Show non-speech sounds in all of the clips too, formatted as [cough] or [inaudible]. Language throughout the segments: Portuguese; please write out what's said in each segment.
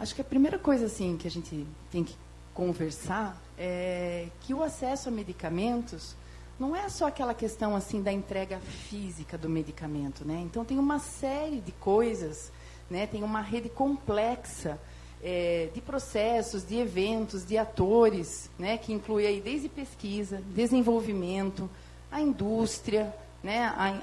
acho que a primeira coisa assim que a gente tem que conversar é que o acesso a medicamentos não é só aquela questão assim da entrega física do medicamento, né? Então tem uma série de coisas, né? Tem uma rede complexa é, de processos, de eventos, de atores, né? Que inclui aí desde pesquisa, desenvolvimento, a indústria, né? A,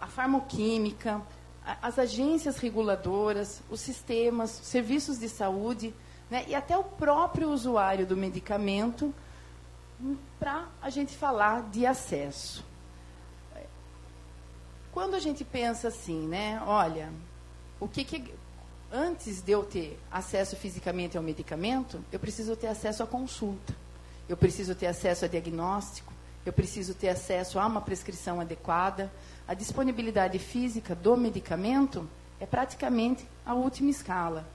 a farmoquímica, as agências reguladoras, os sistemas, os serviços de saúde, né? E até o próprio usuário do medicamento para a gente falar de acesso. Quando a gente pensa assim, né? Olha, o que, que antes de eu ter acesso fisicamente ao medicamento, eu preciso ter acesso à consulta, eu preciso ter acesso a diagnóstico, eu preciso ter acesso a uma prescrição adequada. A disponibilidade física do medicamento é praticamente a última escala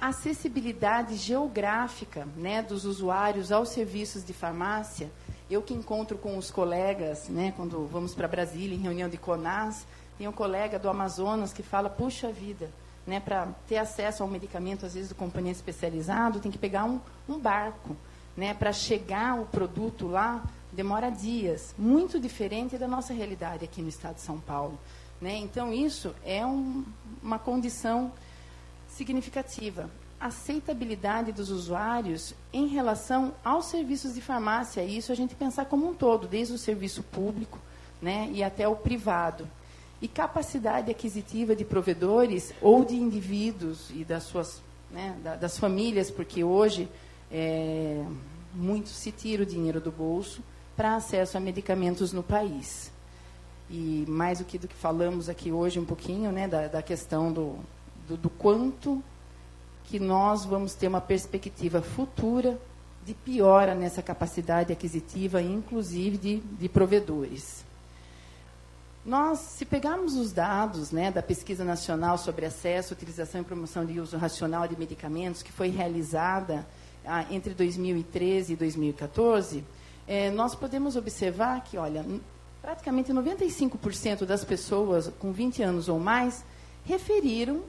acessibilidade geográfica né, dos usuários aos serviços de farmácia. Eu que encontro com os colegas, né, quando vamos para Brasília, em reunião de CONAS, tem um colega do Amazonas que fala, puxa vida, né, para ter acesso ao medicamento, às vezes, do companhia especializado, tem que pegar um, um barco. Né, para chegar o produto lá, demora dias. Muito diferente da nossa realidade aqui no estado de São Paulo. Né? Então, isso é um, uma condição significativa. Aceitabilidade dos usuários em relação aos serviços de farmácia. Isso a gente pensar como um todo, desde o serviço público né, e até o privado. E capacidade aquisitiva de provedores ou de indivíduos e das suas né, das famílias, porque hoje é, muito se tira o dinheiro do bolso para acesso a medicamentos no país. E mais do que do que falamos aqui hoje um pouquinho, né, da, da questão do, do, do quanto que nós vamos ter uma perspectiva futura de piora nessa capacidade aquisitiva, inclusive de, de provedores. Nós, se pegarmos os dados né, da Pesquisa Nacional sobre Acesso, Utilização e Promoção de Uso Racional de Medicamentos, que foi realizada ah, entre 2013 e 2014, eh, nós podemos observar que, olha, praticamente 95% das pessoas com 20 anos ou mais referiram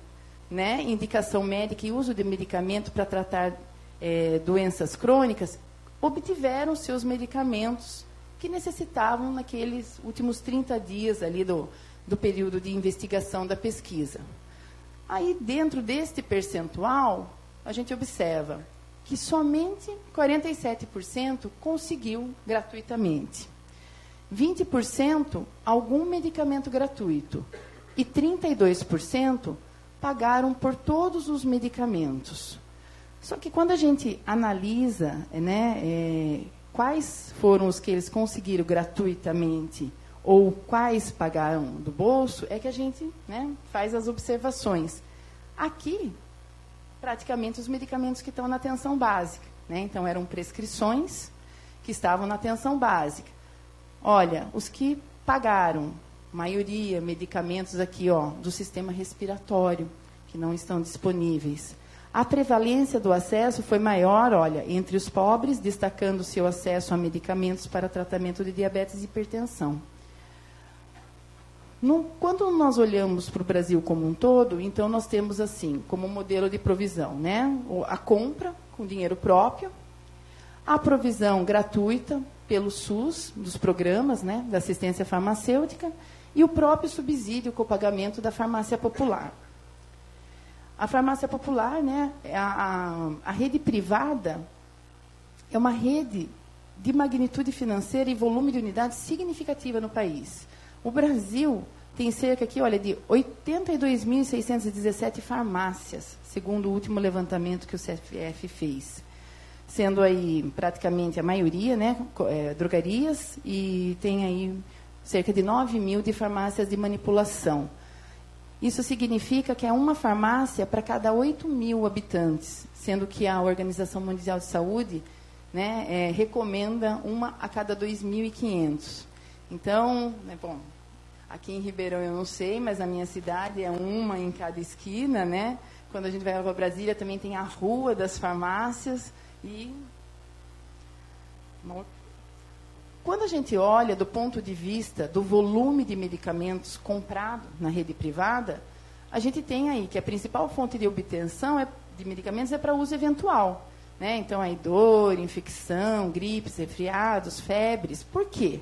né, indicação médica e uso de medicamento para tratar é, doenças crônicas, obtiveram seus medicamentos que necessitavam naqueles últimos 30 dias ali do, do período de investigação da pesquisa. Aí, dentro deste percentual, a gente observa que somente 47% conseguiu gratuitamente. 20% algum medicamento gratuito e 32% pagaram por todos os medicamentos. Só que quando a gente analisa né, é, quais foram os que eles conseguiram gratuitamente ou quais pagaram do bolso, é que a gente né, faz as observações. Aqui, praticamente os medicamentos que estão na atenção básica. Né? Então, eram prescrições que estavam na atenção básica. Olha, os que pagaram maioria, medicamentos aqui, ó, do sistema respiratório, que não estão disponíveis. A prevalência do acesso foi maior, olha, entre os pobres, destacando seu acesso a medicamentos para tratamento de diabetes e hipertensão. No, quando nós olhamos para o Brasil como um todo, então nós temos assim, como modelo de provisão, né? A compra com dinheiro próprio, a provisão gratuita pelo SUS, dos programas né, da assistência farmacêutica, e o próprio subsídio com o pagamento da farmácia popular. A farmácia popular, né, a, a, a rede privada, é uma rede de magnitude financeira e volume de unidades significativa no país. O Brasil tem cerca aqui, olha, de 82.617 farmácias, segundo o último levantamento que o CFF fez. Sendo aí praticamente a maioria, né, é, drogarias, e tem aí cerca de 9 mil de farmácias de manipulação. Isso significa que é uma farmácia para cada 8 mil habitantes, sendo que a Organização Mundial de Saúde né, é, recomenda uma a cada 2.500. Então, né, bom, aqui em Ribeirão eu não sei, mas na minha cidade é uma em cada esquina, né? Quando a gente vai para Brasília também tem a rua das farmácias e quando a gente olha do ponto de vista do volume de medicamentos comprado na rede privada, a gente tem aí que a principal fonte de obtenção é de medicamentos é para uso eventual. Né? Então, aí dor, infecção, gripes, resfriados, febres. Por quê?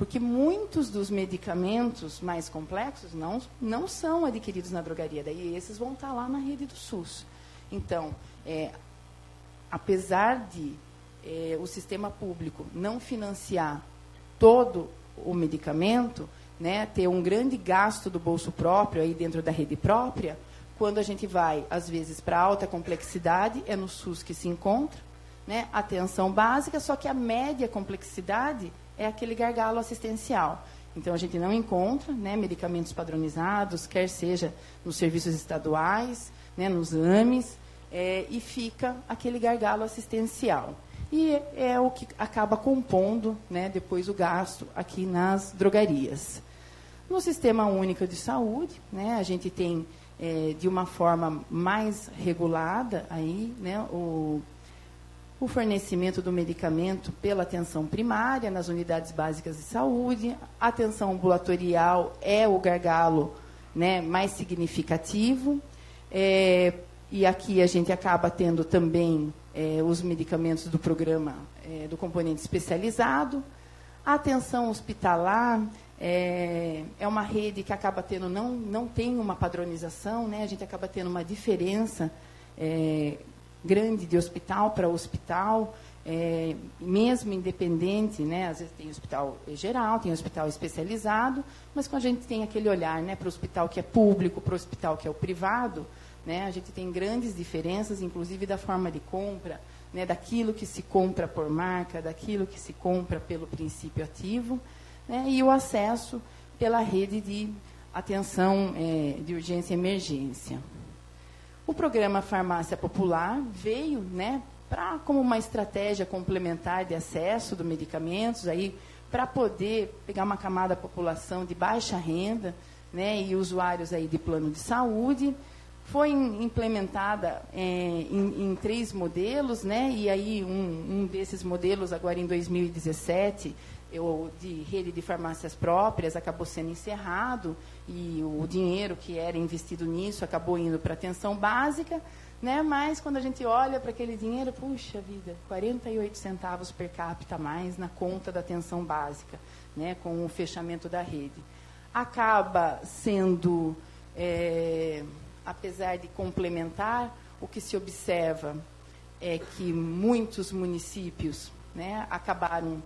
Porque muitos dos medicamentos mais complexos não, não são adquiridos na drogaria. Daí esses vão estar lá na rede do SUS. Então, é, apesar de é, o sistema público não financiar todo o medicamento, né, ter um grande gasto do bolso próprio aí dentro da rede própria, quando a gente vai, às vezes, para alta complexidade, é no SUS que se encontra, né? Atenção básica, só que a média complexidade é aquele gargalo assistencial. Então, a gente não encontra né, medicamentos padronizados, quer seja nos serviços estaduais, né, nos AMES, é, e fica aquele gargalo assistencial. E é o que acaba compondo né, depois o gasto aqui nas drogarias. No Sistema Único de Saúde, né, a gente tem é, de uma forma mais regulada aí, né, o, o fornecimento do medicamento pela atenção primária nas unidades básicas de saúde. A atenção ambulatorial é o gargalo né, mais significativo. É, e aqui a gente acaba tendo também é, os medicamentos do programa é, do componente especializado. A atenção hospitalar é, é uma rede que acaba tendo, não, não tem uma padronização, né? a gente acaba tendo uma diferença é, grande de hospital para hospital, é, mesmo independente, né? às vezes tem hospital geral, tem hospital especializado, mas quando a gente tem aquele olhar né, para o hospital que é público, para o hospital que é o privado, né, a gente tem grandes diferenças, inclusive da forma de compra, né, daquilo que se compra por marca, daquilo que se compra pelo princípio ativo né, e o acesso pela rede de atenção é, de urgência e emergência. O programa Farmácia Popular veio né, pra, como uma estratégia complementar de acesso dos medicamentos, aí para poder pegar uma camada da população de baixa renda né, e usuários aí de plano de saúde. Foi implementada é, em, em, três modelos, né, e aí um, um desses modelos, agora em 2017, eu, de rede de farmácias próprias acabou sendo encerrado e o dinheiro que era investido nisso acabou indo para atenção básica, né? Mas quando a gente olha para aquele dinheiro, puxa vida, 48 centavos per capita a mais na conta da atenção básica, né? Com o fechamento da rede, acaba sendo, é, apesar de complementar, o que se observa é que muitos municípios, né? Acabaram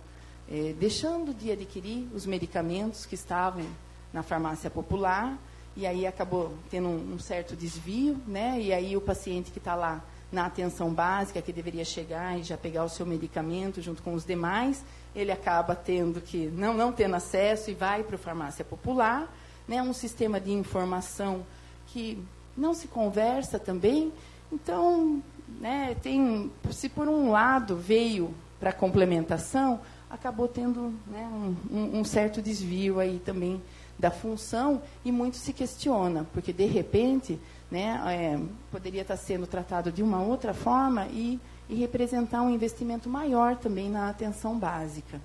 é, deixando de adquirir os medicamentos que estavam na farmácia popular, e aí acabou tendo um, um certo desvio, né? E aí o paciente que está lá na atenção básica, que deveria chegar e já pegar o seu medicamento junto com os demais, ele acaba tendo que, não, não tendo acesso e vai para a farmácia popular, né? Um sistema de informação que não se conversa também. Então, né, tem, se por um lado veio para complementação, acabou tendo né, um, um, certo desvio aí também da função e muito se questiona, porque de repente né, é, poderia estar sendo tratado de uma outra forma e, e representar um investimento maior também na atenção básica.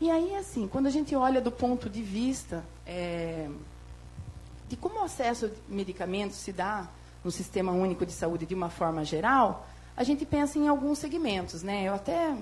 E aí, assim, quando a gente olha do ponto de vista é, de como o acesso a medicamentos se dá no Sistema Único de Saúde de uma forma geral, a gente pensa em alguns segmentos. Né? Eu até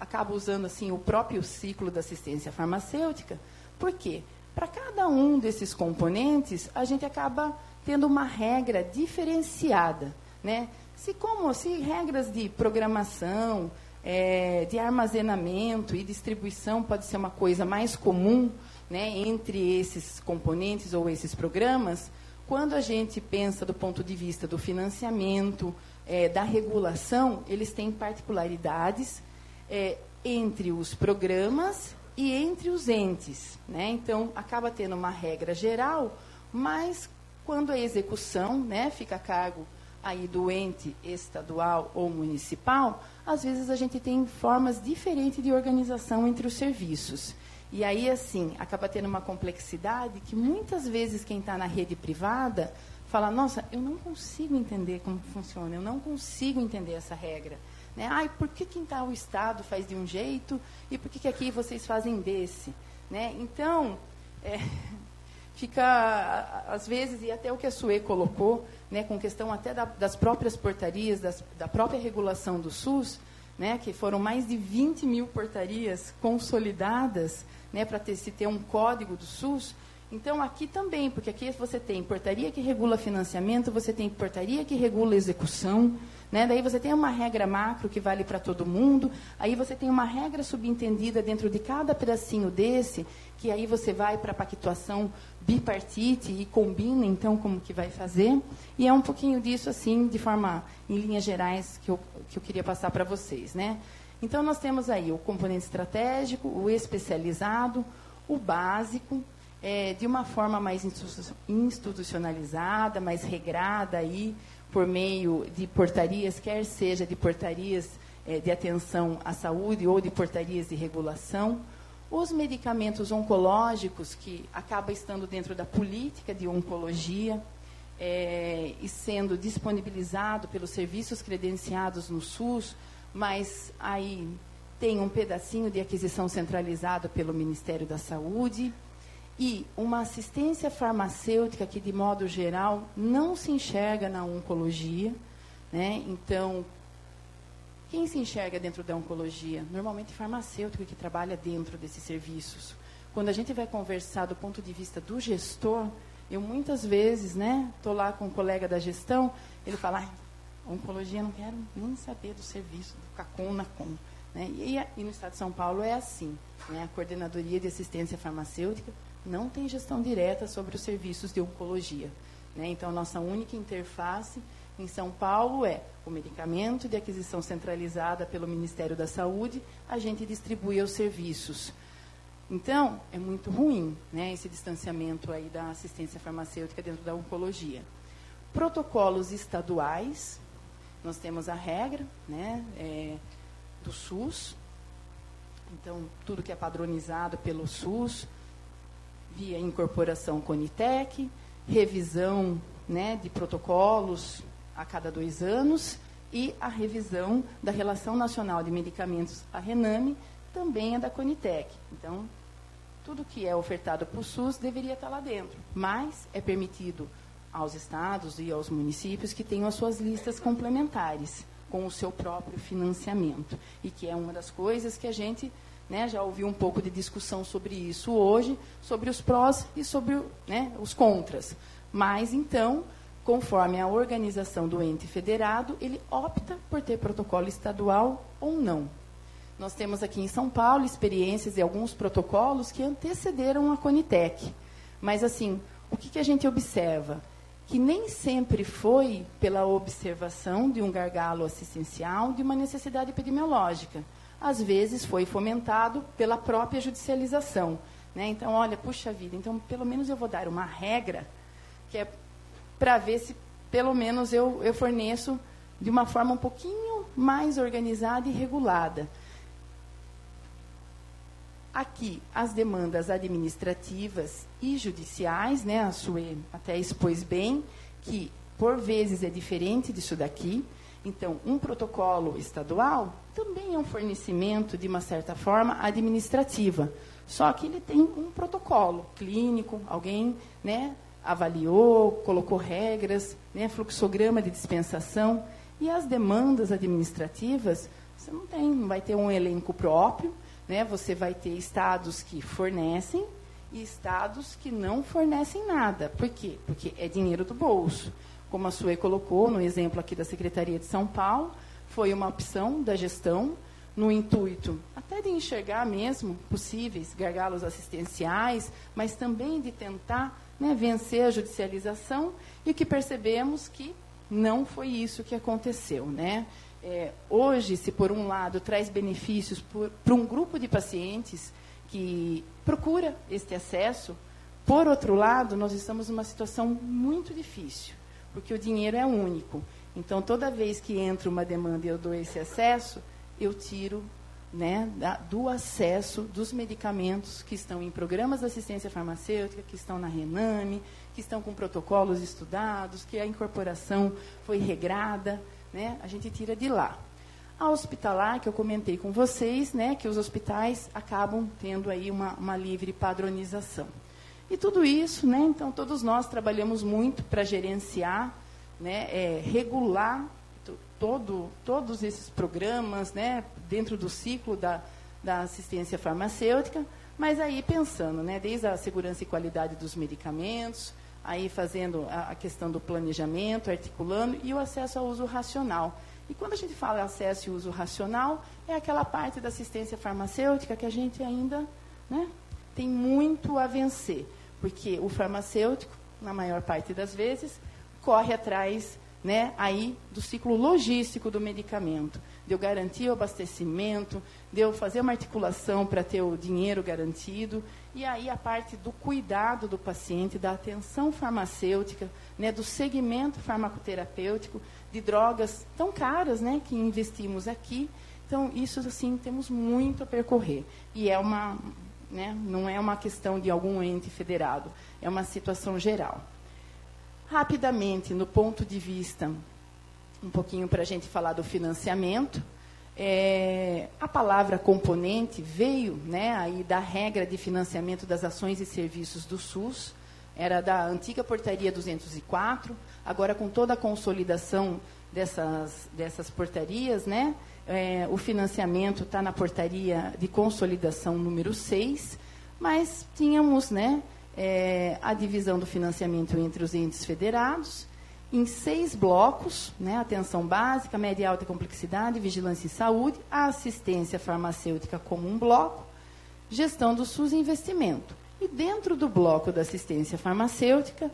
acaba usando assim o próprio ciclo da assistência farmacêutica. Por quê? Para cada um desses componentes, a gente acaba tendo uma regra diferenciada. Né? Se, como, se regras de programação, é, de armazenamento e distribuição pode ser uma coisa mais comum né, entre esses componentes ou esses programas, quando a gente pensa do ponto de vista do financiamento, é, da regulação, eles têm particularidades é, entre os programas e entre os entes. Né? Então, acaba tendo uma regra geral, mas quando a execução né, fica a cargo aí do ente estadual ou municipal, às vezes a gente tem formas diferentes de organização entre os serviços. E aí, assim, acaba tendo uma complexidade que muitas vezes quem está na rede privada fala, nossa, eu não consigo entender como funciona, eu não consigo entender essa regra. Né? Ai, por que, que tal Estado faz de um jeito e por que, que aqui vocês fazem desse? Né? Então, é, [laughs] fica, às vezes, e até o que a Sue colocou, né, com questão até da, das próprias portarias, das, da própria regulação do SUS, né, que foram mais de 20 mil portarias consolidadas né, para ter, se ter um código do SUS. Então, aqui também, porque aqui você tem portaria que regula financiamento, você tem portaria que regula execução, né? daí você tem uma regra macro que vale para todo mundo, aí você tem uma regra subentendida dentro de cada pedacinho desse, que aí você vai para a pactuação bipartite e combina, então, como que vai fazer. E é um pouquinho disso, assim, de forma, em linhas gerais, que eu, que eu queria passar para vocês. Né? Então, nós temos aí o componente estratégico, o especializado, o básico, é, de uma forma mais institucionalizada, mais regrada aí, por meio de portarias, quer seja de portarias é, de atenção à saúde ou de portarias de regulação. Os medicamentos oncológicos, que acaba estando dentro da política de oncologia é, e sendo disponibilizado pelos serviços credenciados no SUS, mas aí tem um pedacinho de aquisição centralizado pelo Ministério da Saúde e uma assistência farmacêutica que, de modo geral, não se enxerga na oncologia. Né? Então, quem se enxerga dentro da oncologia? Normalmente farmacêutico que trabalha dentro desses serviços. Quando a gente vai conversar do ponto de vista do gestor, eu muitas vezes, né, lá com um colega da gestão, ele fala, oncologia não quero nem saber do serviço, do CACOM, NACOM. Né? E, e, no Estado de São Paulo é assim, né? a Coordenadoria de Assistência Farmacêutica não tem gestão direta sobre os serviços de oncologia. Né? Então, nossa única interface em São Paulo é o medicamento de aquisição centralizada pelo Ministério da Saúde, a gente distribui os serviços. Então, é muito ruim né, esse distanciamento aí da assistência farmacêutica dentro da oncologia. Protocolos estaduais, nós temos a regra né, é, do SUS, então, tudo que é padronizado pelo SUS, via incorporação Conitec, revisão né, de protocolos a cada dois anos e a revisão da Relação Nacional de Medicamentos, a RENAME, também é da Conitec. Então, tudo que é ofertado para o SUS deveria estar lá dentro, mas é permitido aos estados e aos municípios que tenham as suas listas complementares com o seu próprio financiamento, e que é uma das coisas que a gente né, já ouvi um pouco de discussão sobre isso hoje, sobre os prós e sobre né, os contras. Mas, então, conforme a organização do ente federado, ele opta por ter protocolo estadual ou não. Nós temos aqui em São Paulo experiências e alguns protocolos que antecederam a Conitec. Mas, assim, o que, que a gente observa? Que nem sempre foi pela observação de um gargalo assistencial, de uma necessidade epidemiológica às vezes foi fomentado pela própria judicialização. Né? Então, olha, puxa vida, então pelo menos eu vou dar uma regra que é para ver se pelo menos eu, eu forneço de uma forma um pouquinho mais organizada e regulada. Aqui, as demandas administrativas e judiciais, né, a Sue até expôs bem, que por vezes é diferente disso daqui. Então, um protocolo estadual também é um fornecimento, de uma certa forma, administrativa. Só que ele tem um protocolo clínico, alguém né, avaliou, colocou regras, né, fluxograma de dispensação. E as demandas administrativas, você não tem, não vai ter um elenco próprio, né, você vai ter estados que fornecem e estados que não fornecem nada. Por quê? Porque é dinheiro do bolso. Como a Sue colocou no exemplo aqui da Secretaria de São Paulo, foi uma opção da gestão no intuito até de enxergar mesmo possíveis gargalos assistenciais, mas também de tentar né, vencer a judicialização e que percebemos que não foi isso que aconteceu. Né? É, hoje, se por um lado traz benefícios para um grupo de pacientes que procura este acesso, por outro lado, nós estamos numa situação muito difícil, porque o dinheiro é único. Então, toda vez que entra uma demanda e eu dou esse acesso, eu tiro né, da, do acesso dos medicamentos que estão em programas de assistência farmacêutica, que estão na Rename, que estão com protocolos estudados, que a incorporação foi regrada, né, a gente tira de lá. A hospitalar, que eu comentei com vocês, né, que os hospitais acabam tendo aí uma, uma livre padronização. E tudo isso, né, então todos nós trabalhamos muito para gerenciar né, é, regular todo, todos esses programas né, dentro do ciclo da, da assistência farmacêutica, mas aí pensando, né, desde a segurança e qualidade dos medicamentos, aí fazendo a, a questão do planejamento, articulando e o acesso ao uso racional. E quando a gente fala acesso e uso racional, é aquela parte da assistência farmacêutica que a gente ainda né, tem muito a vencer, porque o farmacêutico, na maior parte das vezes, corre atrás né, aí do ciclo logístico do medicamento, de eu garantir o abastecimento, de eu fazer uma articulação para ter o dinheiro garantido, e aí a parte do cuidado do paciente, da atenção farmacêutica, né, do segmento farmacoterapêutico, de drogas tão caras né, que investimos aqui. Então, isso, assim, temos muito a percorrer. E é uma, né, não é uma questão de algum ente federado, é uma situação geral. Rapidamente, no ponto de vista, um pouquinho para a gente falar do financiamento, é, a palavra componente veio né, aí da regra de financiamento das ações e serviços do SUS, era da antiga portaria 204, agora com toda a consolidação dessas, dessas portarias, né, é, o financiamento está na portaria de consolidação número 6, mas tínhamos né, é, a divisão do financiamento entre os entes federados, em seis blocos, né, atenção básica, média e alta complexidade, vigilância e saúde, a assistência farmacêutica como um bloco, gestão do SUS e investimento. E dentro do bloco da assistência farmacêutica,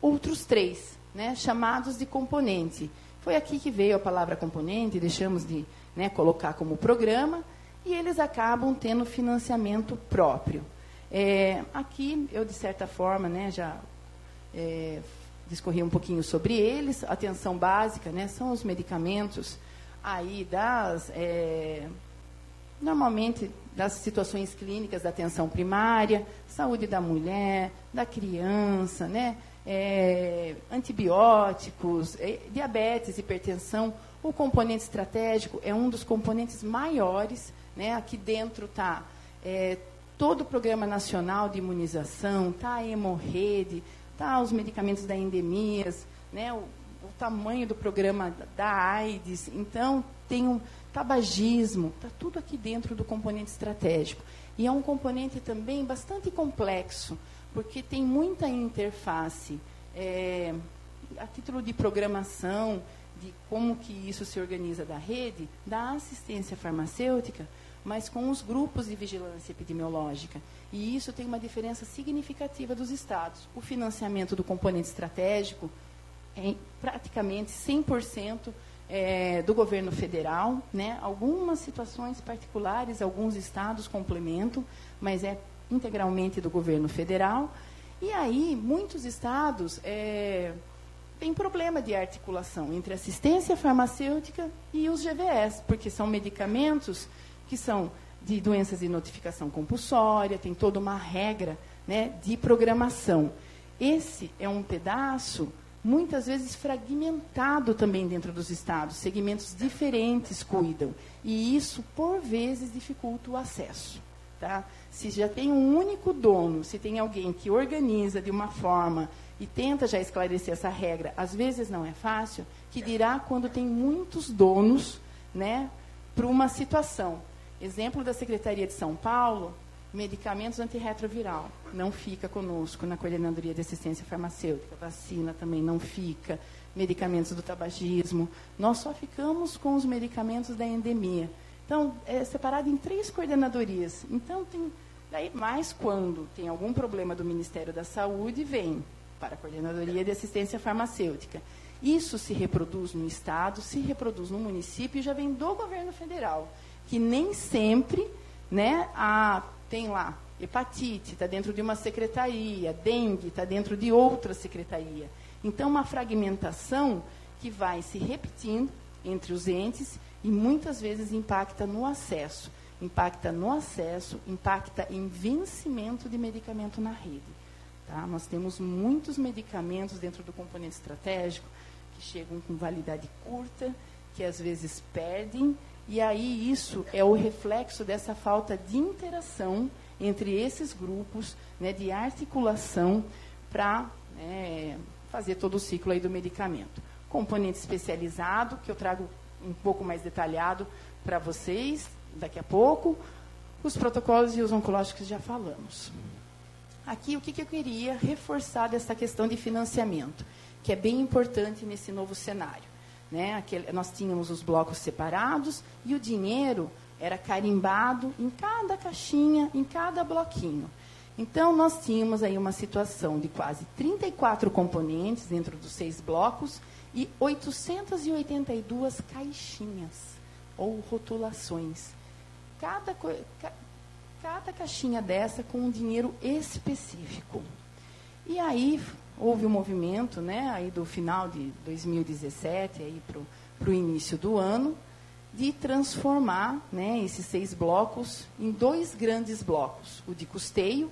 outros três, né, chamados de componente. Foi aqui que veio a palavra componente, deixamos de né, colocar como programa, e eles acabam tendo financiamento próprio. É, aqui eu, de certa forma, né, já é, discorri um pouquinho sobre eles. Atenção básica, né, são os medicamentos aí das... É, normalmente das situações clínicas da atenção primária, saúde da mulher, da criança, né, é, antibióticos, é, diabetes, hipertensão. O componente estratégico é um dos componentes maiores. Né, aqui dentro está é, todo o programa nacional de imunização, tá a hemorrede, tá os medicamentos da endemias, né, o, o tamanho do programa da AIDS. Então, tem um tabagismo, está tudo aqui dentro do componente estratégico. E é um componente também bastante complexo, porque tem muita interface. É, a título de programação, de como que isso se organiza da rede, da assistência farmacêutica, mas com os grupos de vigilância epidemiológica. E isso tem uma diferença significativa dos estados. O financiamento do componente estratégico é praticamente 100% é, do governo federal. Né? Algumas situações particulares, alguns estados complementam, mas é integralmente do governo federal. E aí, muitos estados é, têm problema de articulação entre assistência farmacêutica e os GVS, porque são medicamentos que são de doenças de notificação compulsória, tem toda uma regra né, de programação. Esse é um pedaço, muitas vezes fragmentado também dentro dos estados, segmentos diferentes cuidam. E isso, por vezes, dificulta o acesso. Tá? Se já tem um único dono, se tem alguém que organiza de uma forma e tenta já esclarecer essa regra, às vezes não é fácil, que dirá quando tem muitos donos né, para uma situação. Exemplo da Secretaria de São Paulo, medicamentos antirretroviral. Não fica conosco na Coordenadoria de Assistência Farmacêutica. Vacina também não fica. Medicamentos do tabagismo. Nós só ficamos com os medicamentos da endemia. Então, é separado em três coordenadorias. Então, tem. Daí, mais quando tem algum problema do Ministério da Saúde, vem para a Coordenadoria de Assistência Farmacêutica. Isso se reproduz no Estado, se reproduz no município e já vem do governo federal que nem sempre né, a, tem lá hepatite, está dentro de uma secretaria, dengue está dentro de outra secretaria. Então, uma fragmentação que vai se repetindo entre os entes e muitas vezes impacta no acesso. Impacta no acesso, impacta em vencimento de medicamento na rede. Tá? Nós temos muitos medicamentos dentro do componente estratégico que chegam com validade curta, que às vezes perdem e aí isso é o reflexo dessa falta de interação entre esses grupos, né, de articulação para né, fazer todo o ciclo aí do medicamento. componente especializado, que eu trago um pouco mais detalhado para vocês daqui a pouco, os protocolos e os oncológicos já falamos. Aqui, o que, que eu queria reforçar dessa questão de financiamento, que é bem importante nesse novo cenário. Né? Aquele, nós tínhamos os blocos separados e o dinheiro era carimbado em cada caixinha, em cada bloquinho. Então, nós tínhamos aí uma situação de quase 34 componentes dentro dos seis blocos e 882 caixinhas ou rotulações. Cada, cada caixinha dessa com um dinheiro específico. E aí houve um movimento, né, aí do final de 2017 aí para o início do ano, de transformar né, esses seis blocos em dois grandes blocos: o de custeio,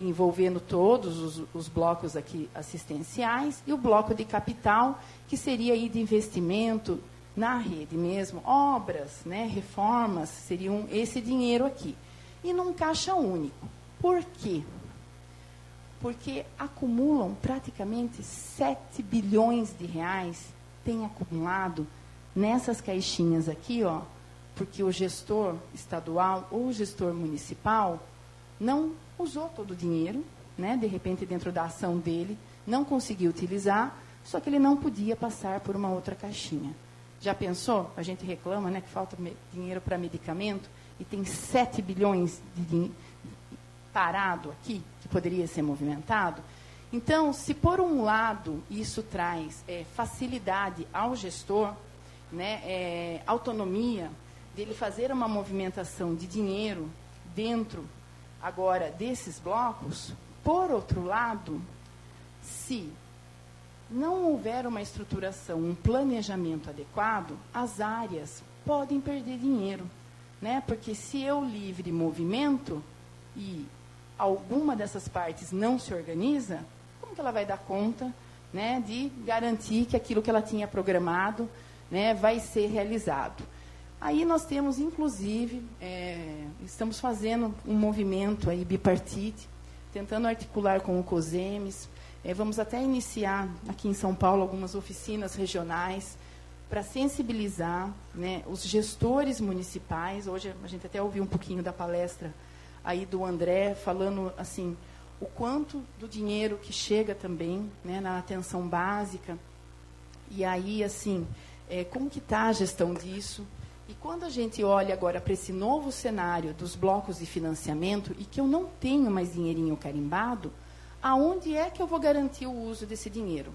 envolvendo todos os, os, blocos aqui assistenciais, e o bloco de capital, que seria aí de investimento na rede mesmo, obras, né, reformas, seriam esse dinheiro aqui. E num caixa único. Por quê? Porque acumulam praticamente 7 bilhões de reais, tem acumulado nessas caixinhas aqui, ó, porque o gestor estadual ou o gestor municipal não usou todo o dinheiro, né, de repente dentro da ação dele, não conseguiu utilizar, só que ele não podia passar por uma outra caixinha. Já pensou? A gente reclama né, que falta dinheiro para medicamento e tem 7 bilhões de dinheiro parado aqui, que poderia ser movimentado. Então, se por um lado isso traz é, facilidade ao gestor, né, é, autonomia dele fazer uma movimentação de dinheiro dentro agora desses blocos, por outro lado, se não houver uma estruturação, um planejamento adequado, as áreas podem perder dinheiro. Né? Porque se eu livre movimento e alguma dessas partes não se organiza, como que ela vai dar conta né, de garantir que aquilo que ela tinha programado né, vai ser realizado? Aí nós temos, inclusive, é, estamos fazendo um movimento aí bipartite, tentando articular com o COSEMES, é, vamos até iniciar aqui em São Paulo algumas oficinas regionais para sensibilizar né, os gestores municipais. Hoje a gente até ouviu um pouquinho da palestra aí do André falando assim o quanto do dinheiro que chega também né, na atenção básica e aí assim é, como que está a gestão disso e quando a gente olha agora para esse novo cenário dos blocos de financiamento e que eu não tenho mais dinheirinho carimbado aonde é que eu vou garantir o uso desse dinheiro?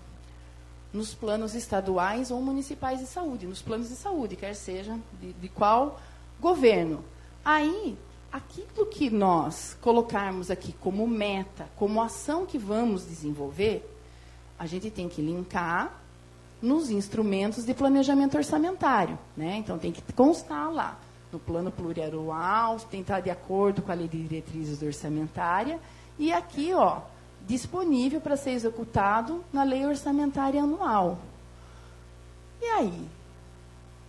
Nos planos estaduais ou municipais de saúde, nos planos de saúde, quer seja de, de qual governo. Aí, aquilo que nós colocarmos aqui como meta, como ação que vamos desenvolver, a gente tem que linkar nos instrumentos de planejamento orçamentário. Né? Então, tem que constar lá, no plano plurianual, tem que estar de acordo com a lei de diretrizes orçamentária. E aqui, ó, disponível para ser executado na lei orçamentária anual. E aí,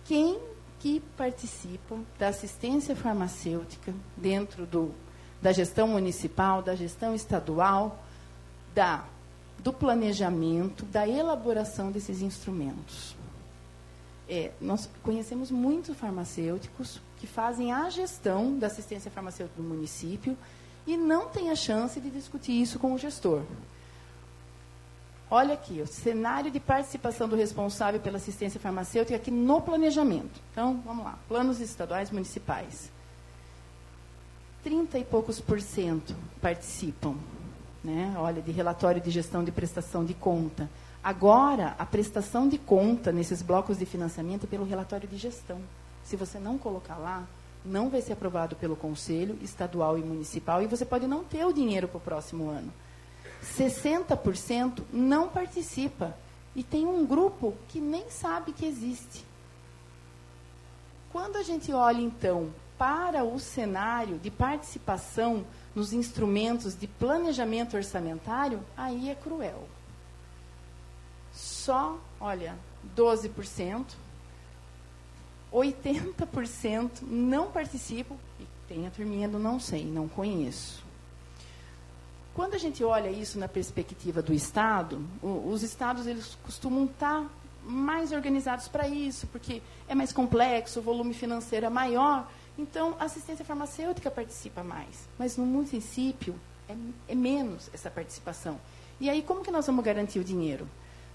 quem que participa da assistência farmacêutica dentro do, da gestão municipal, da gestão estadual, da, do planejamento, da elaboração desses instrumentos? É, nós conhecemos muitos farmacêuticos que fazem a gestão da assistência farmacêutica do município e não tem a chance de discutir isso com o gestor. Olha aqui, o cenário de participação do responsável pela assistência farmacêutica aqui no planejamento. Então, vamos lá, planos estaduais municipais. 30 e poucos por cento participam, né? Olha, de relatório de gestão de prestação de conta. Agora, a prestação de conta nesses blocos de financiamento é pelo relatório de gestão. Se você não colocar lá, não vai ser aprovado pelo Conselho Estadual e Municipal e você pode não ter o dinheiro para o próximo ano. 60% não participa e tem um grupo que nem sabe que existe. Quando a gente olha, então, para o cenário de participação nos instrumentos de planejamento orçamentário, aí é cruel. Só, olha, 12% 80% não participam, e tem a turminha do não sei, não conheço. Quando a gente olha isso na perspectiva do Estado, o, os Estados eles costumam estar mais organizados para isso, porque é mais complexo, o volume financeiro é maior. Então, a assistência farmacêutica participa mais. Mas, no município, é, é menos essa participação. E aí, como que nós vamos garantir o dinheiro?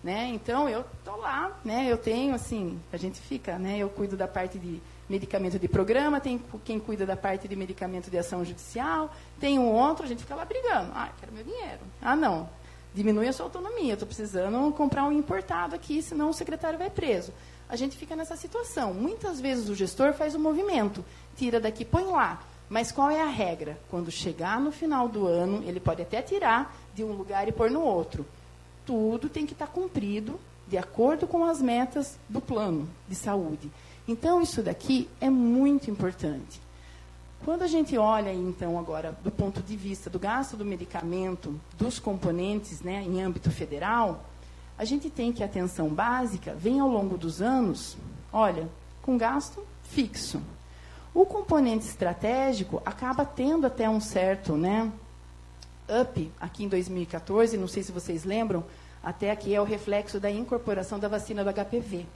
Né? Então, eu estou lá, né? eu tenho, assim, a gente fica, né? eu cuido da parte de medicamento de programa, tem quem cuida da parte de medicamento de ação judicial, tem um outro, a gente fica lá brigando. Ah, quero meu dinheiro. Ah, não, diminui a sua autonomia, estou precisando comprar um importado aqui, senão o secretário vai preso. A gente fica nessa situação. Muitas vezes o gestor faz o movimento, tira daqui, põe lá. Mas qual é a regra? Quando chegar no final do ano, ele pode até tirar de um lugar e pôr no outro tudo tem que estar cumprido de acordo com as metas do plano de saúde. Então, isso daqui é muito importante. Quando a gente olha, então, agora, do ponto de vista do gasto do medicamento, dos componentes né, em âmbito federal, a gente tem que a atenção básica vem ao longo dos anos, olha, com gasto fixo. O componente estratégico acaba tendo até um certo né, up aqui em 2014, não sei se vocês lembram, até aqui é o reflexo da incorporação da vacina do HPV.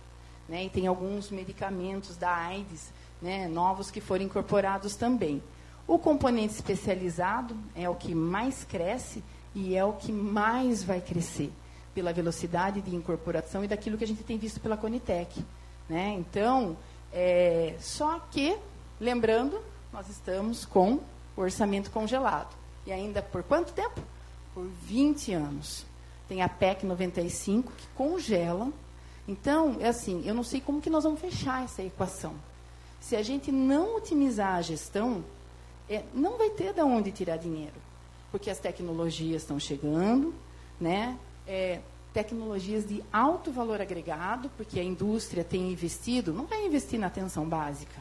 Né, e tem alguns medicamentos da AIDS né, novos que foram incorporados também. O componente especializado é o que mais cresce e é o que mais vai crescer pela velocidade de incorporação e daquilo que a gente tem visto pela Conitec. Né? Então, é, só que, lembrando, nós estamos com o orçamento congelado. E ainda por quanto tempo? Por 20 anos. Tem a PEC 95 que congela. Então, é assim, eu não sei como que nós vamos fechar essa equação. Se a gente não otimizar a gestão, é, não vai ter de onde tirar dinheiro. Porque as tecnologias estão chegando, né? É, tecnologias de alto valor agregado, porque a indústria tem investido, não vai investir na atenção básica,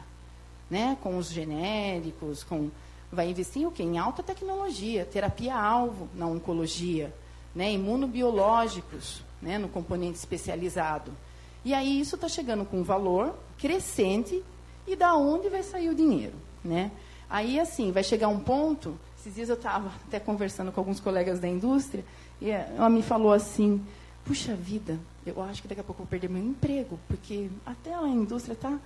né? com os genéricos, com vai investir em o quê? Em alta tecnologia, terapia-alvo na oncologia, né? imunobiológicos, né? no componente especializado. E aí isso está chegando com um valor crescente e da onde vai sair o dinheiro, né? Aí, assim, vai chegar um ponto, esses dias eu estava [laughs] até conversando com alguns colegas da indústria, e ela me falou assim, puxa vida, eu acho que daqui a pouco eu vou perder meu emprego, porque até a indústria está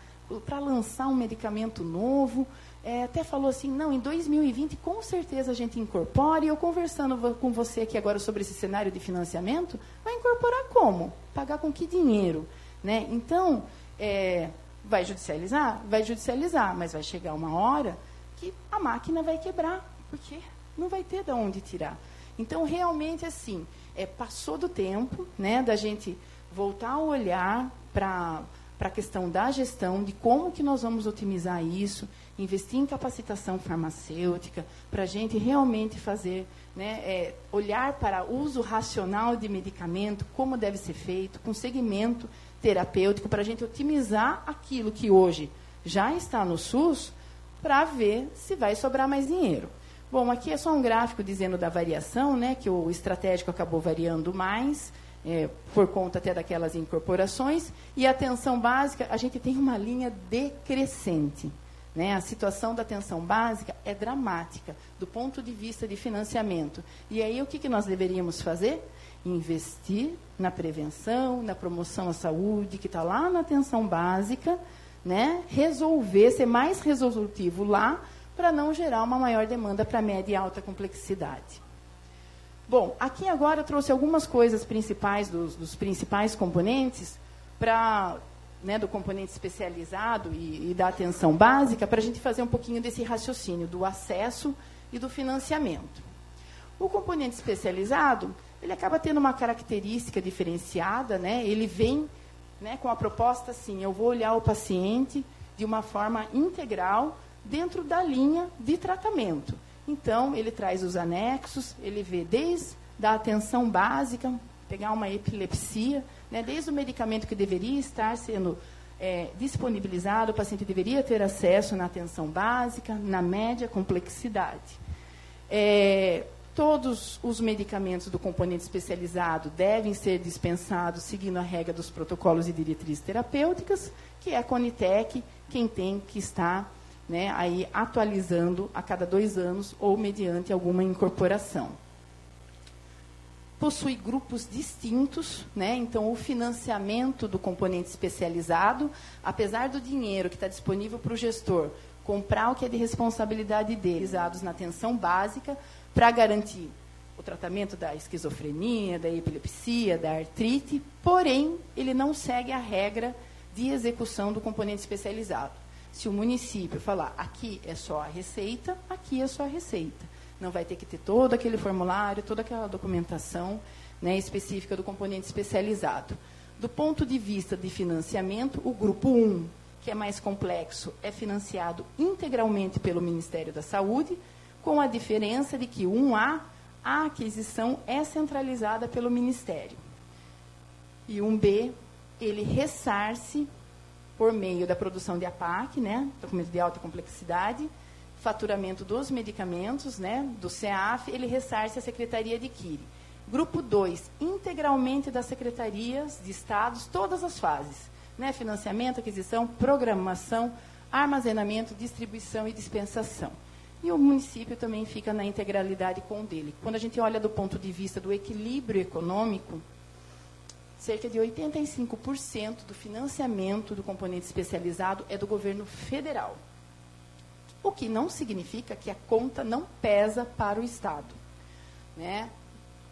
para lançar um medicamento novo, é, até falou assim, não, em 2020 com certeza a gente incorpora, e eu conversando com você aqui agora sobre esse cenário de financiamento, vai incorporar como? Pagar com que dinheiro? Né? Então, é, vai judicializar? Vai judicializar, mas vai chegar uma hora que a máquina vai quebrar, porque não vai ter de onde tirar. Então, realmente, assim, é, passou do tempo né, da gente voltar a olhar para a questão da gestão, de como que nós vamos otimizar isso, investir em capacitação farmacêutica, para a gente realmente fazer, né, é, olhar para uso racional de medicamento, como deve ser feito, com segmento terapêutico, para a gente otimizar aquilo que hoje já está no SUS, para ver se vai sobrar mais dinheiro. Bom, aqui é só um gráfico dizendo da variação, né, que o estratégico acabou variando mais, é, por conta até daquelas incorporações, e a atenção básica, a gente tem uma linha decrescente. Né? A situação da atenção básica é dramática do ponto de vista de financiamento. E aí o que, que nós deveríamos fazer? Investir na prevenção, na promoção à saúde, que está lá na atenção básica, né? resolver, ser mais resolutivo lá, para não gerar uma maior demanda para média e alta complexidade. Bom, aqui agora eu trouxe algumas coisas principais dos, dos principais componentes para né, do componente especializado e, e da atenção básica, para a gente fazer um pouquinho desse raciocínio do acesso e do financiamento. O componente especializado, ele acaba tendo uma característica diferenciada, né? ele vem né, com a proposta assim, eu vou olhar o paciente de uma forma integral dentro da linha de tratamento. Então, ele traz os anexos, ele vê desde a atenção básica, pegar uma epilepsia, né, desde o medicamento que deveria estar sendo é, disponibilizado, o paciente deveria ter acesso na atenção básica, na média complexidade. É, todos os medicamentos do componente especializado devem ser dispensados seguindo a regra dos protocolos e diretrizes terapêuticas, que é a Conitec quem tem que estar né, aí atualizando a cada dois anos ou mediante alguma incorporação. Possui grupos distintos, né? então o financiamento do componente especializado, apesar do dinheiro que está disponível para o gestor comprar o que é de responsabilidade deles, na atenção básica, para garantir o tratamento da esquizofrenia, da epilepsia, da artrite, porém, ele não segue a regra de execução do componente especializado. Se o município falar aqui é só a receita, aqui é só a receita não vai ter que ter todo aquele formulário, toda aquela documentação né, específica do componente especializado. Do ponto de vista de financiamento, o grupo 1, que é mais complexo, é financiado integralmente pelo Ministério da Saúde, com a diferença de que 1A, a aquisição é centralizada pelo Ministério. E 1B, ele ressarce por meio da produção de APAC, né, documento de alta complexidade, faturamento dos medicamentos, né, do CEAF, ele ressarce a Secretaria adquire. Grupo 2, integralmente das secretarias de estados, todas as fases. Né, financiamento, aquisição, programação, armazenamento, distribuição e dispensação. E o município também fica na integralidade com o dele. Quando a gente olha do ponto de vista do equilíbrio econômico, cerca de 85% do financiamento do componente especializado é do governo federal o que não significa que a conta não pesa para o Estado. Né?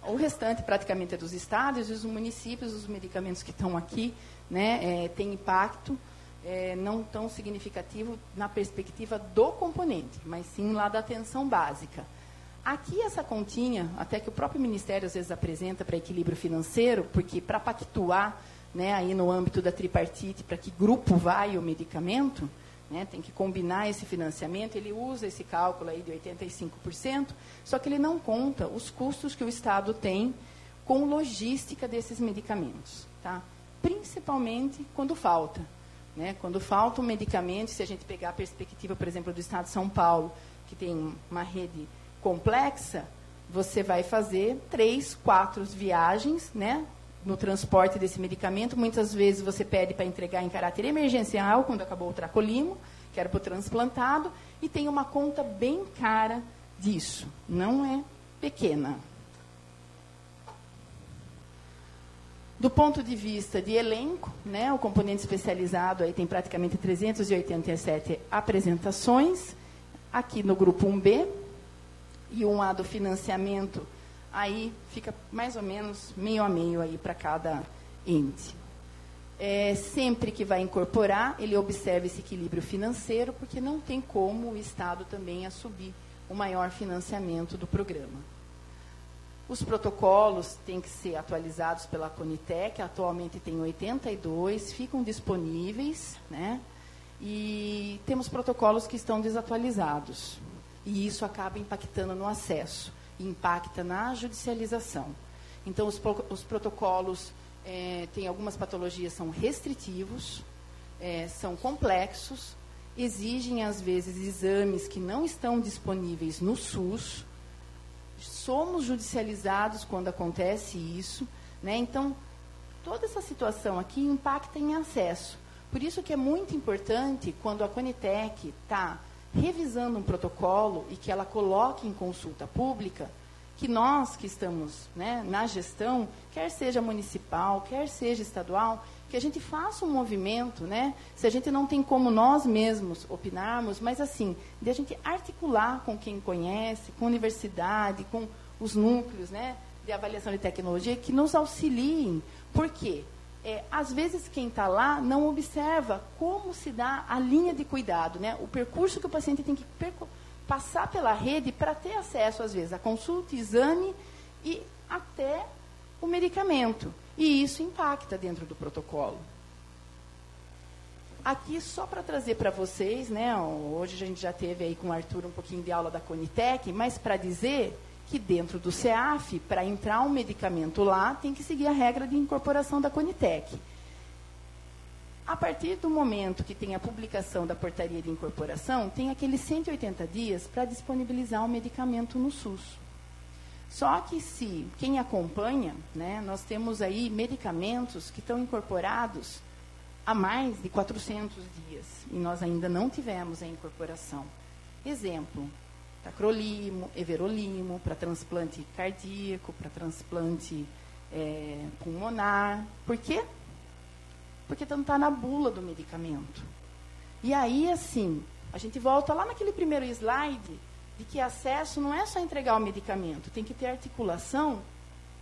O restante praticamente é dos estados e os municípios, os medicamentos que estão aqui, né, é, têm impacto é, não tão significativo na perspectiva do componente, mas sim lá da atenção básica. Aqui essa continha, até que o próprio Ministério às vezes apresenta para equilíbrio financeiro, porque para pactuar né, aí no âmbito da tripartite, para que grupo vai o medicamento, né, tem que combinar esse financiamento, ele usa esse cálculo aí de 85%, só que ele não conta os custos que o Estado tem com logística desses medicamentos, tá? principalmente quando falta. Né? Quando falta um medicamento, se a gente pegar a perspectiva, por exemplo, do Estado de São Paulo, que tem uma rede complexa, você vai fazer três, quatro viagens, né? No transporte desse medicamento. Muitas vezes você pede para entregar em caráter emergencial, quando acabou o tracolimo, que era para o transplantado, e tem uma conta bem cara disso. Não é pequena. Do ponto de vista de elenco, né, o componente especializado aí tem praticamente 387 apresentações, aqui no grupo 1B, e um A do financiamento aí fica mais ou menos meio a meio aí para cada ente. É, sempre que vai incorporar, ele observa esse equilíbrio financeiro, porque não tem como o Estado também assumir o maior financiamento do programa. Os protocolos têm que ser atualizados pela Conitec, atualmente tem 82, ficam disponíveis, né? E temos protocolos que estão desatualizados. E isso acaba impactando no acesso impacta na judicialização. Então, os, os protocolos é, têm algumas patologias são restritivos, é, são complexos, exigem às vezes exames que não estão disponíveis no SUS. Somos judicializados quando acontece isso, né? Então, toda essa situação aqui impacta em acesso. Por isso que é muito importante quando a Conitec está revisando um protocolo e que ela coloque em consulta pública, que nós que estamos né, na gestão, quer seja municipal, quer seja estadual, que a gente faça um movimento, né? Se a gente não tem como nós mesmos opinarmos, mas assim, de a gente articular com quem conhece, com a universidade, com os núcleos, né, de avaliação de tecnologia, que nos auxiliem. Por quê? É, às vezes quem está lá não observa como se dá a linha de cuidado, né? o percurso que o paciente tem que passar pela rede para ter acesso, às vezes, à consulta, exame e até o medicamento. E isso impacta dentro do protocolo. Aqui, só para trazer para vocês, né, hoje a gente já teve aí com o Arthur um pouquinho de aula da Conitec, mas para dizer que dentro do CEAF, para entrar um medicamento lá, tem que seguir a regra de incorporação da Conitec. A partir do momento que tem a publicação da portaria de incorporação, tem aqueles 180 dias para disponibilizar o medicamento no SUS. Só que se quem acompanha, né, nós temos aí medicamentos que estão incorporados há mais de 400 dias e nós ainda não tivemos a incorporação. Exemplo, tacrolimo, everolimo, para transplante cardíaco, para transplante é, pulmonar. Por quê? Porque não está na bula do medicamento. E aí, assim, a gente volta lá naquele primeiro slide de que acesso não é só entregar o medicamento, tem que ter articulação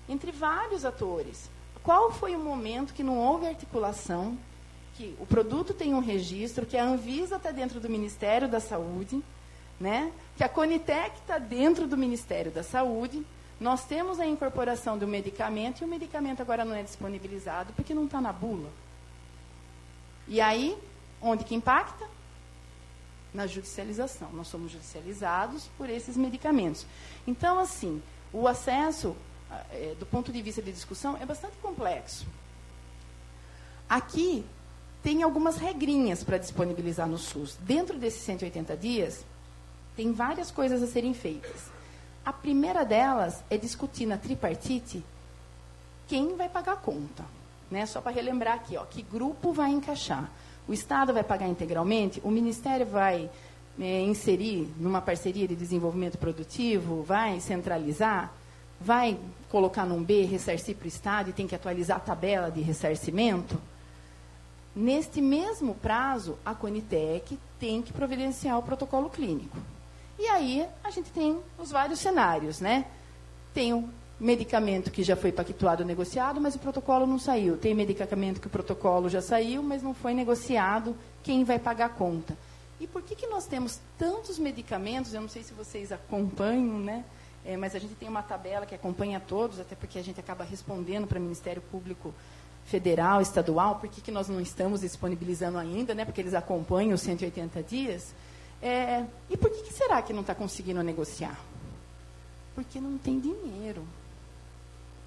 entre vários atores. Qual foi o momento que não houve articulação, que o produto tem um registro, que a Anvisa está dentro do Ministério da Saúde, né? que a Conitec está dentro do Ministério da Saúde, nós temos a incorporação do medicamento e o medicamento agora não é disponibilizado porque não está na bula. E aí, onde que impacta? Na judicialização. Nós somos judicializados por esses medicamentos. Então, assim, o acesso, é, do ponto de vista de discussão, é bastante complexo. Aqui tem algumas regrinhas para disponibilizar no SUS. Dentro desses 180 dias, tem várias coisas a serem feitas. A primeira delas é discutir na tripartite quem vai pagar a conta. Né? Só para relembrar aqui, ó, que grupo vai encaixar. O Estado vai pagar integralmente, o Ministério vai é, inserir numa parceria de desenvolvimento produtivo, vai centralizar, vai colocar num B, ressarcir para o Estado e tem que atualizar a tabela de ressarcimento. Neste mesmo prazo, a Conitec tem que providenciar o protocolo clínico. E aí a gente tem os vários cenários, né? Tem o medicamento que já foi pactuado, negociado, mas o protocolo não saiu. Tem medicamento que o protocolo já saiu, mas não foi negociado. Quem vai pagar a conta? E por que, que nós temos tantos medicamentos? Eu não sei se vocês acompanham, né? É, mas a gente tem uma tabela que acompanha todos, até porque a gente acaba respondendo para o Ministério Público Federal, Estadual, por que, que nós não estamos disponibilizando ainda, né? Porque eles acompanham os 180 dias. É, e por que, que será que não está conseguindo negociar? Porque não tem dinheiro.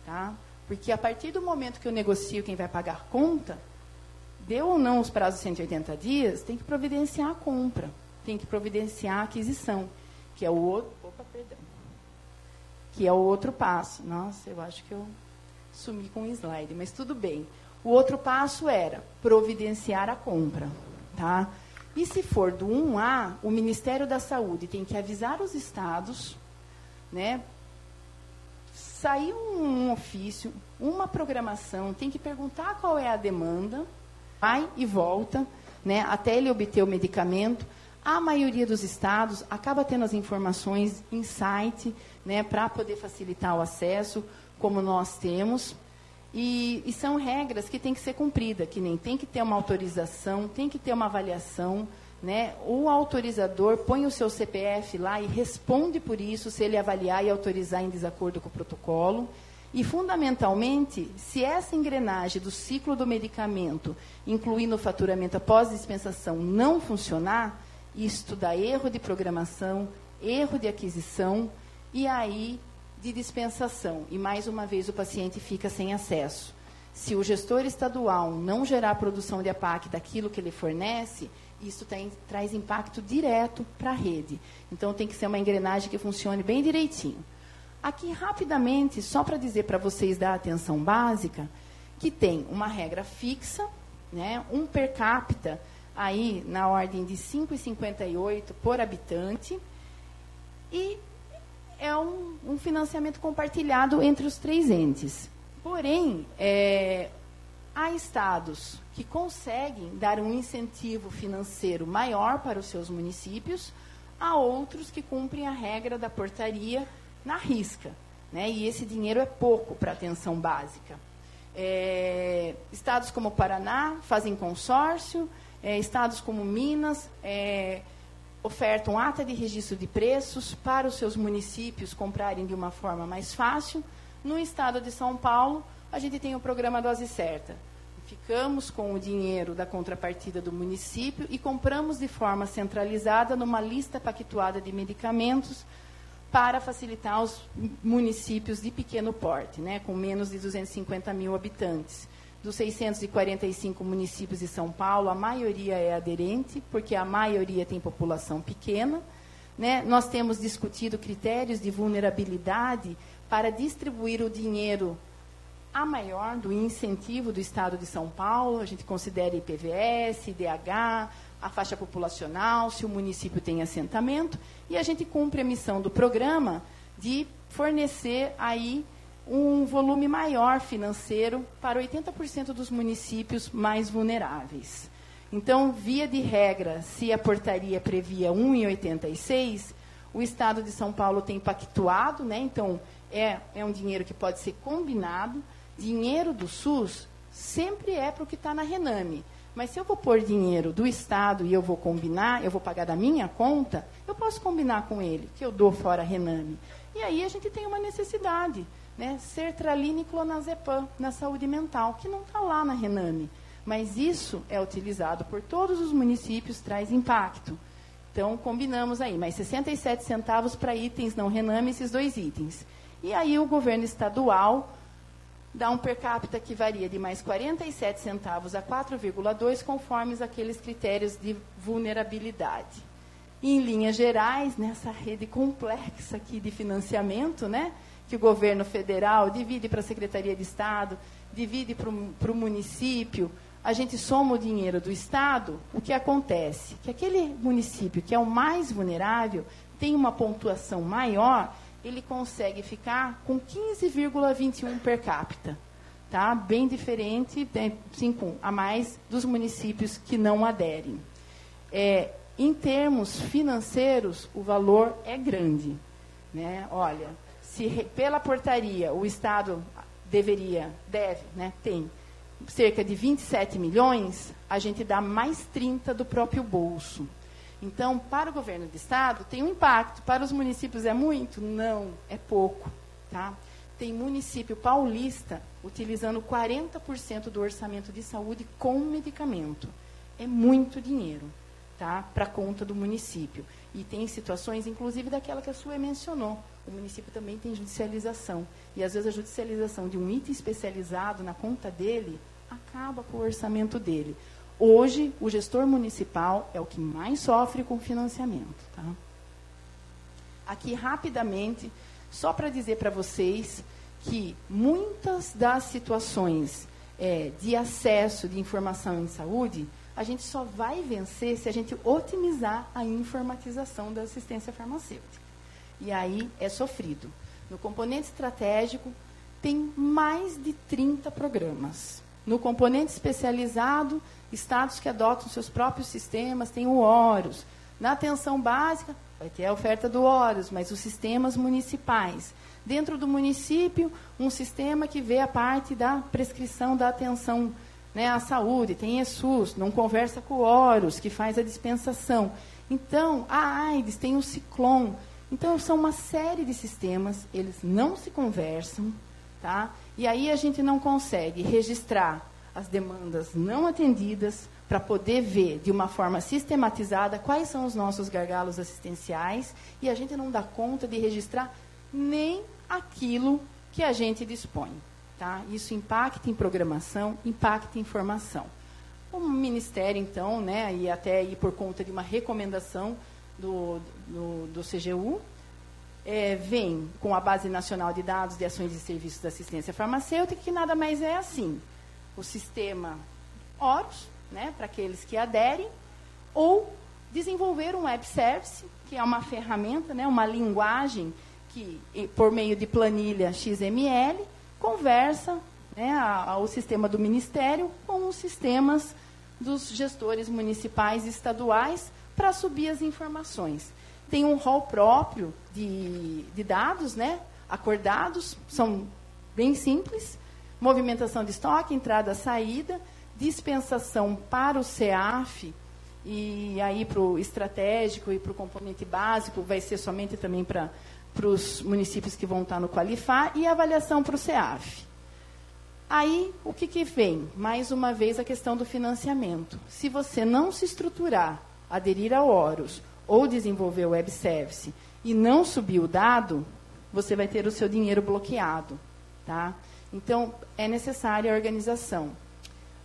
Tá? Porque a partir do momento que eu negocio quem vai pagar a conta, deu ou não os prazos de 180 dias, tem que providenciar a compra, tem que providenciar a aquisição, que é o outro. Opa, perdão. Que é o outro passo. Nossa, eu acho que eu sumi com o slide, mas tudo bem. O outro passo era providenciar a compra. Tá? E se for do 1A, o Ministério da Saúde tem que avisar os estados, né? Sair um ofício, uma programação, tem que perguntar qual é a demanda, vai e volta, né, até ele obter o medicamento. A maioria dos estados acaba tendo as informações em site, né, para poder facilitar o acesso, como nós temos. E, e, são regras que têm que ser cumpridas, que nem tem que ter uma autorização, tem que ter uma avaliação. Né? O autorizador põe o seu CPF lá e responde por isso, se ele avaliar e autorizar em desacordo com o protocolo. E, fundamentalmente, se essa engrenagem do ciclo do medicamento, incluindo o faturamento após dispensação, não funcionar, isto dá erro de programação, erro de aquisição, e aí de dispensação e, mais uma vez, o paciente fica sem acesso. Se o gestor estadual não gerar produção de APAC daquilo que ele fornece, isso tem, traz impacto direto para a rede. Então, tem que ser uma engrenagem que funcione bem direitinho. Aqui, rapidamente, só para dizer para vocês da atenção básica, que tem uma regra fixa, né, um per capita aí na ordem de 5,58 por habitante, e é um, um financiamento compartilhado entre os três entes. Porém, é, há estados que conseguem dar um incentivo financeiro maior para os seus municípios, há outros que cumprem a regra da portaria na risca. Né? E esse dinheiro é pouco para atenção básica. É, estados como Paraná fazem consórcio, é, estados como Minas é, ofertam ata de registro de preços para os seus municípios comprarem de uma forma mais fácil. No estado de São Paulo, a gente tem o programa Dose Certa. Ficamos com o dinheiro da contrapartida do município e compramos de forma centralizada numa lista pactuada de medicamentos para facilitar os municípios de pequeno porte, né, com menos de 250 mil habitantes. Dos 645 municípios de São Paulo, a maioria é aderente, porque a maioria tem população pequena. Né? Nós temos discutido critérios de vulnerabilidade para distribuir o dinheiro a maior do incentivo do Estado de São Paulo. A gente considera IPVS, IDH, a faixa populacional, se o município tem assentamento, e a gente cumpre a missão do programa de fornecer aí um volume maior financeiro para 80% dos municípios mais vulneráveis. Então, via de regra, se a portaria previa 1,86, o Estado de São Paulo tem pactuado, né? então é, é um dinheiro que pode ser combinado. Dinheiro do SUS sempre é para o que está na Rename. Mas se eu vou pôr dinheiro do Estado e eu vou combinar, eu vou pagar da minha conta, eu posso combinar com ele, que eu dou fora a Rename. E aí a gente tem uma necessidade, né? Sertralina e clonazepam na saúde mental, que não está lá na Rename. Mas isso é utilizado por todos os municípios, traz impacto. Então, combinamos aí, mais 67 centavos para itens não Rename, esses dois itens. E aí o governo estadual dá um per capita que varia de mais 47 centavos a 4,2, conforme aqueles critérios de vulnerabilidade. Em linhas gerais, nessa rede complexa aqui de financiamento, né, que o governo federal divide para a Secretaria de Estado, divide para o município, a gente soma o dinheiro do Estado, o que acontece? Que aquele município que é o mais vulnerável tem uma pontuação maior ele consegue ficar com 15,21 per capita. Tá? Bem diferente, né, cinco a mais dos municípios que não aderem. É, em termos financeiros, o valor é grande. Né? Olha, se pela portaria o Estado deveria, deve, né, tem cerca de 27 milhões, a gente dá mais 30 do próprio bolso. Então, para o governo do estado, tem um impacto. Para os municípios é muito? Não, é pouco. Tá? Tem município paulista utilizando 40% do orçamento de saúde com medicamento. É muito dinheiro tá? para conta do município. E tem situações, inclusive daquela que a sua mencionou. O município também tem judicialização. E às vezes a judicialização de um item especializado na conta dele acaba com o orçamento dele. Hoje, o gestor municipal é o que mais sofre com financiamento. Tá? Aqui, rapidamente, só para dizer para vocês que muitas das situações é, de acesso de informação em saúde, a gente só vai vencer se a gente otimizar a informatização da assistência farmacêutica. E aí é sofrido. No componente estratégico, tem mais de 30 programas. No componente especializado, estados que adotam seus próprios sistemas têm o Horus. Na atenção básica, vai ter a oferta do Horus, mas os sistemas municipais. Dentro do município, um sistema que vê a parte da prescrição da atenção né, à saúde, tem ESUS, não conversa com o Horus, que faz a dispensação. Então, a AIDS tem o Ciclone. Então, são uma série de sistemas, eles não se conversam, tá? E aí a gente não consegue registrar as demandas não atendidas, para poder ver de uma forma sistematizada quais são os nossos gargalos assistenciais e a gente não dá conta de registrar nem aquilo que a gente dispõe. Tá? Isso impacta em programação, impacta em formação. O Ministério, então, né, e até aí por conta de uma recomendação do, do, do CGU, é, vem com a Base Nacional de Dados de Ações e Serviços da Assistência Farmacêutica, que nada mais é assim o sistema Horus, né, para aqueles que aderem, ou desenvolver um web service, que é uma ferramenta, né, uma linguagem que, por meio de planilha XML, conversa né, ao sistema do Ministério com os sistemas dos gestores municipais e estaduais para subir as informações. Tem um rol próprio de, de dados, né, acordados, são bem simples, movimentação de estoque, entrada, saída, dispensação para o CEAF e aí para o estratégico e para o componente básico vai ser somente também para os municípios que vão estar no Qualifar e avaliação para o CEAF. Aí, o que, que vem? Mais uma vez, a questão do financiamento. Se você não se estruturar, aderir ao Horus ou desenvolver o web service e não subir o dado, você vai ter o seu dinheiro bloqueado. Tá? Então, é necessária a organização.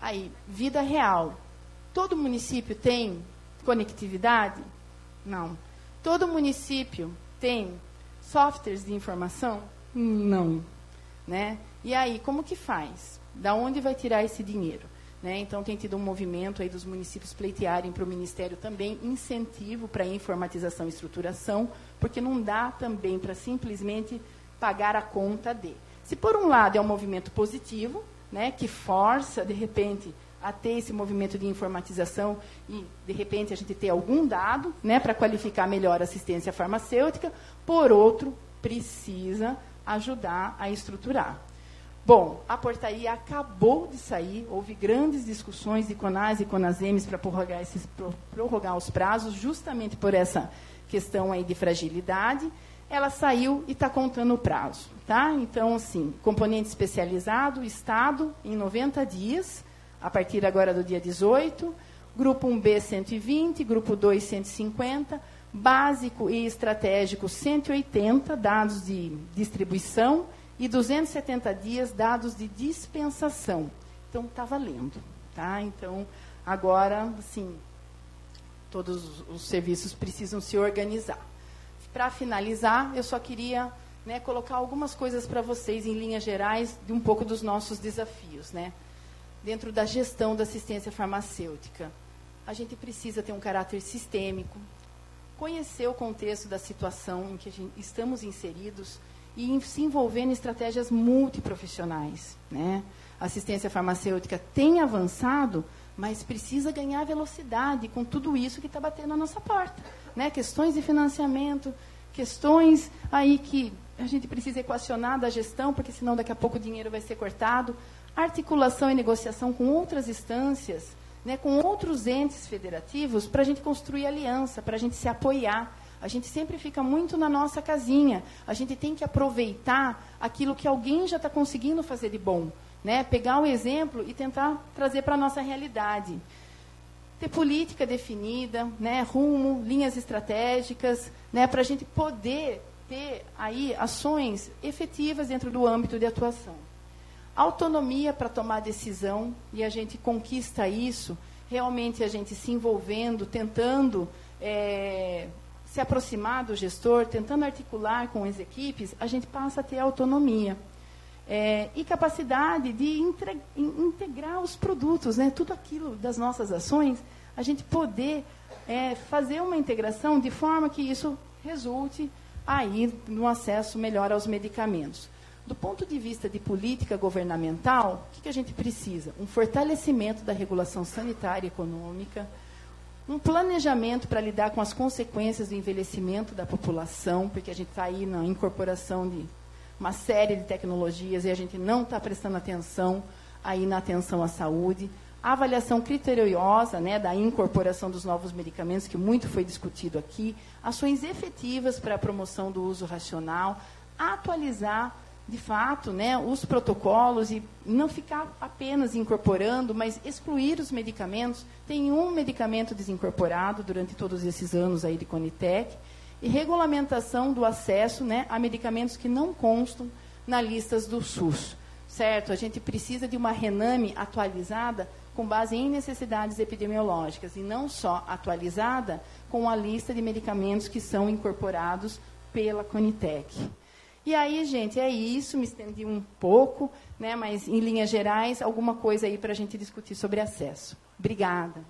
Aí, vida real. Todo município tem conectividade? Não. Todo município tem softwares de informação? Não. Né? E aí, como que faz? Da onde vai tirar esse dinheiro? Né? Então, tem tido um movimento aí dos municípios pleitearem para o Ministério também incentivo para informatização e estruturação, porque não dá também para simplesmente pagar a conta de. Se, por um lado, é um movimento positivo, né, que força, de repente, a ter esse movimento de informatização e, de repente, a gente ter algum dado né, para qualificar melhor a assistência farmacêutica, por outro, precisa ajudar a estruturar. Bom, a portaria acabou de sair, houve grandes discussões de CONAS e CONASEMES para prorrogar, esses, prorrogar os prazos, justamente por essa questão aí de fragilidade. Ela saiu e está contando o prazo. Tá? Então, assim, componente especializado, Estado, em 90 dias, a partir agora do dia 18, grupo 1B 120, grupo 2 150, básico e estratégico 180, dados de distribuição, e 270 dias dados de dispensação. Então, está valendo. Tá? Então, agora, assim, todos os serviços precisam se organizar. Para finalizar, eu só queria né, colocar algumas coisas para vocês, em linhas gerais, de um pouco dos nossos desafios. Né? Dentro da gestão da assistência farmacêutica, a gente precisa ter um caráter sistêmico, conhecer o contexto da situação em que estamos inseridos, e se envolver em estratégias multiprofissionais. Né? A assistência farmacêutica tem avançado, mas precisa ganhar velocidade com tudo isso que está batendo na nossa porta. Né? Questões de financiamento, questões aí que a gente precisa equacionar da gestão, porque senão daqui a pouco o dinheiro vai ser cortado. Articulação e negociação com outras instâncias, né, com outros entes federativos, para a gente construir aliança, para a gente se apoiar. A gente sempre fica muito na nossa casinha. A gente tem que aproveitar aquilo que alguém já está conseguindo fazer de bom. Né? Pegar o exemplo e tentar trazer para a nossa realidade. Ter política definida, né? rumo, linhas estratégicas, né? para a gente poder ter aí ações efetivas dentro do âmbito de atuação. Autonomia para tomar decisão, e a gente conquista isso realmente a gente se envolvendo, tentando é, se aproximar do gestor, tentando articular com as equipes, a gente passa a ter autonomia. É, e capacidade de entre, integrar os produtos, né? tudo aquilo das nossas ações, a gente poder é, fazer uma integração de forma que isso resulte aí no acesso melhor aos medicamentos. Do ponto de vista de política governamental, o que, que a gente precisa? Um fortalecimento da regulação sanitária e econômica, um planejamento para lidar com as consequências do envelhecimento da população, porque a gente está aí na incorporação de uma série de tecnologias e a gente não está prestando atenção aí na atenção à saúde. A avaliação criteriosa né, da incorporação dos novos medicamentos, que muito foi discutido aqui. Ações efetivas para a promoção do uso racional. Atualizar de fato, né, os protocolos e não ficar apenas incorporando, mas excluir os medicamentos. Tem um medicamento desincorporado durante todos esses anos aí de Conitec e regulamentação do acesso, né, a medicamentos que não constam na listas do SUS. Certo? A gente precisa de uma Rename atualizada com base em necessidades epidemiológicas e não só atualizada com a lista de medicamentos que são incorporados pela Conitec. E aí, gente, é isso, me estendi um pouco, né, mas em linhas gerais, alguma coisa aí para a gente discutir sobre acesso. Obrigada.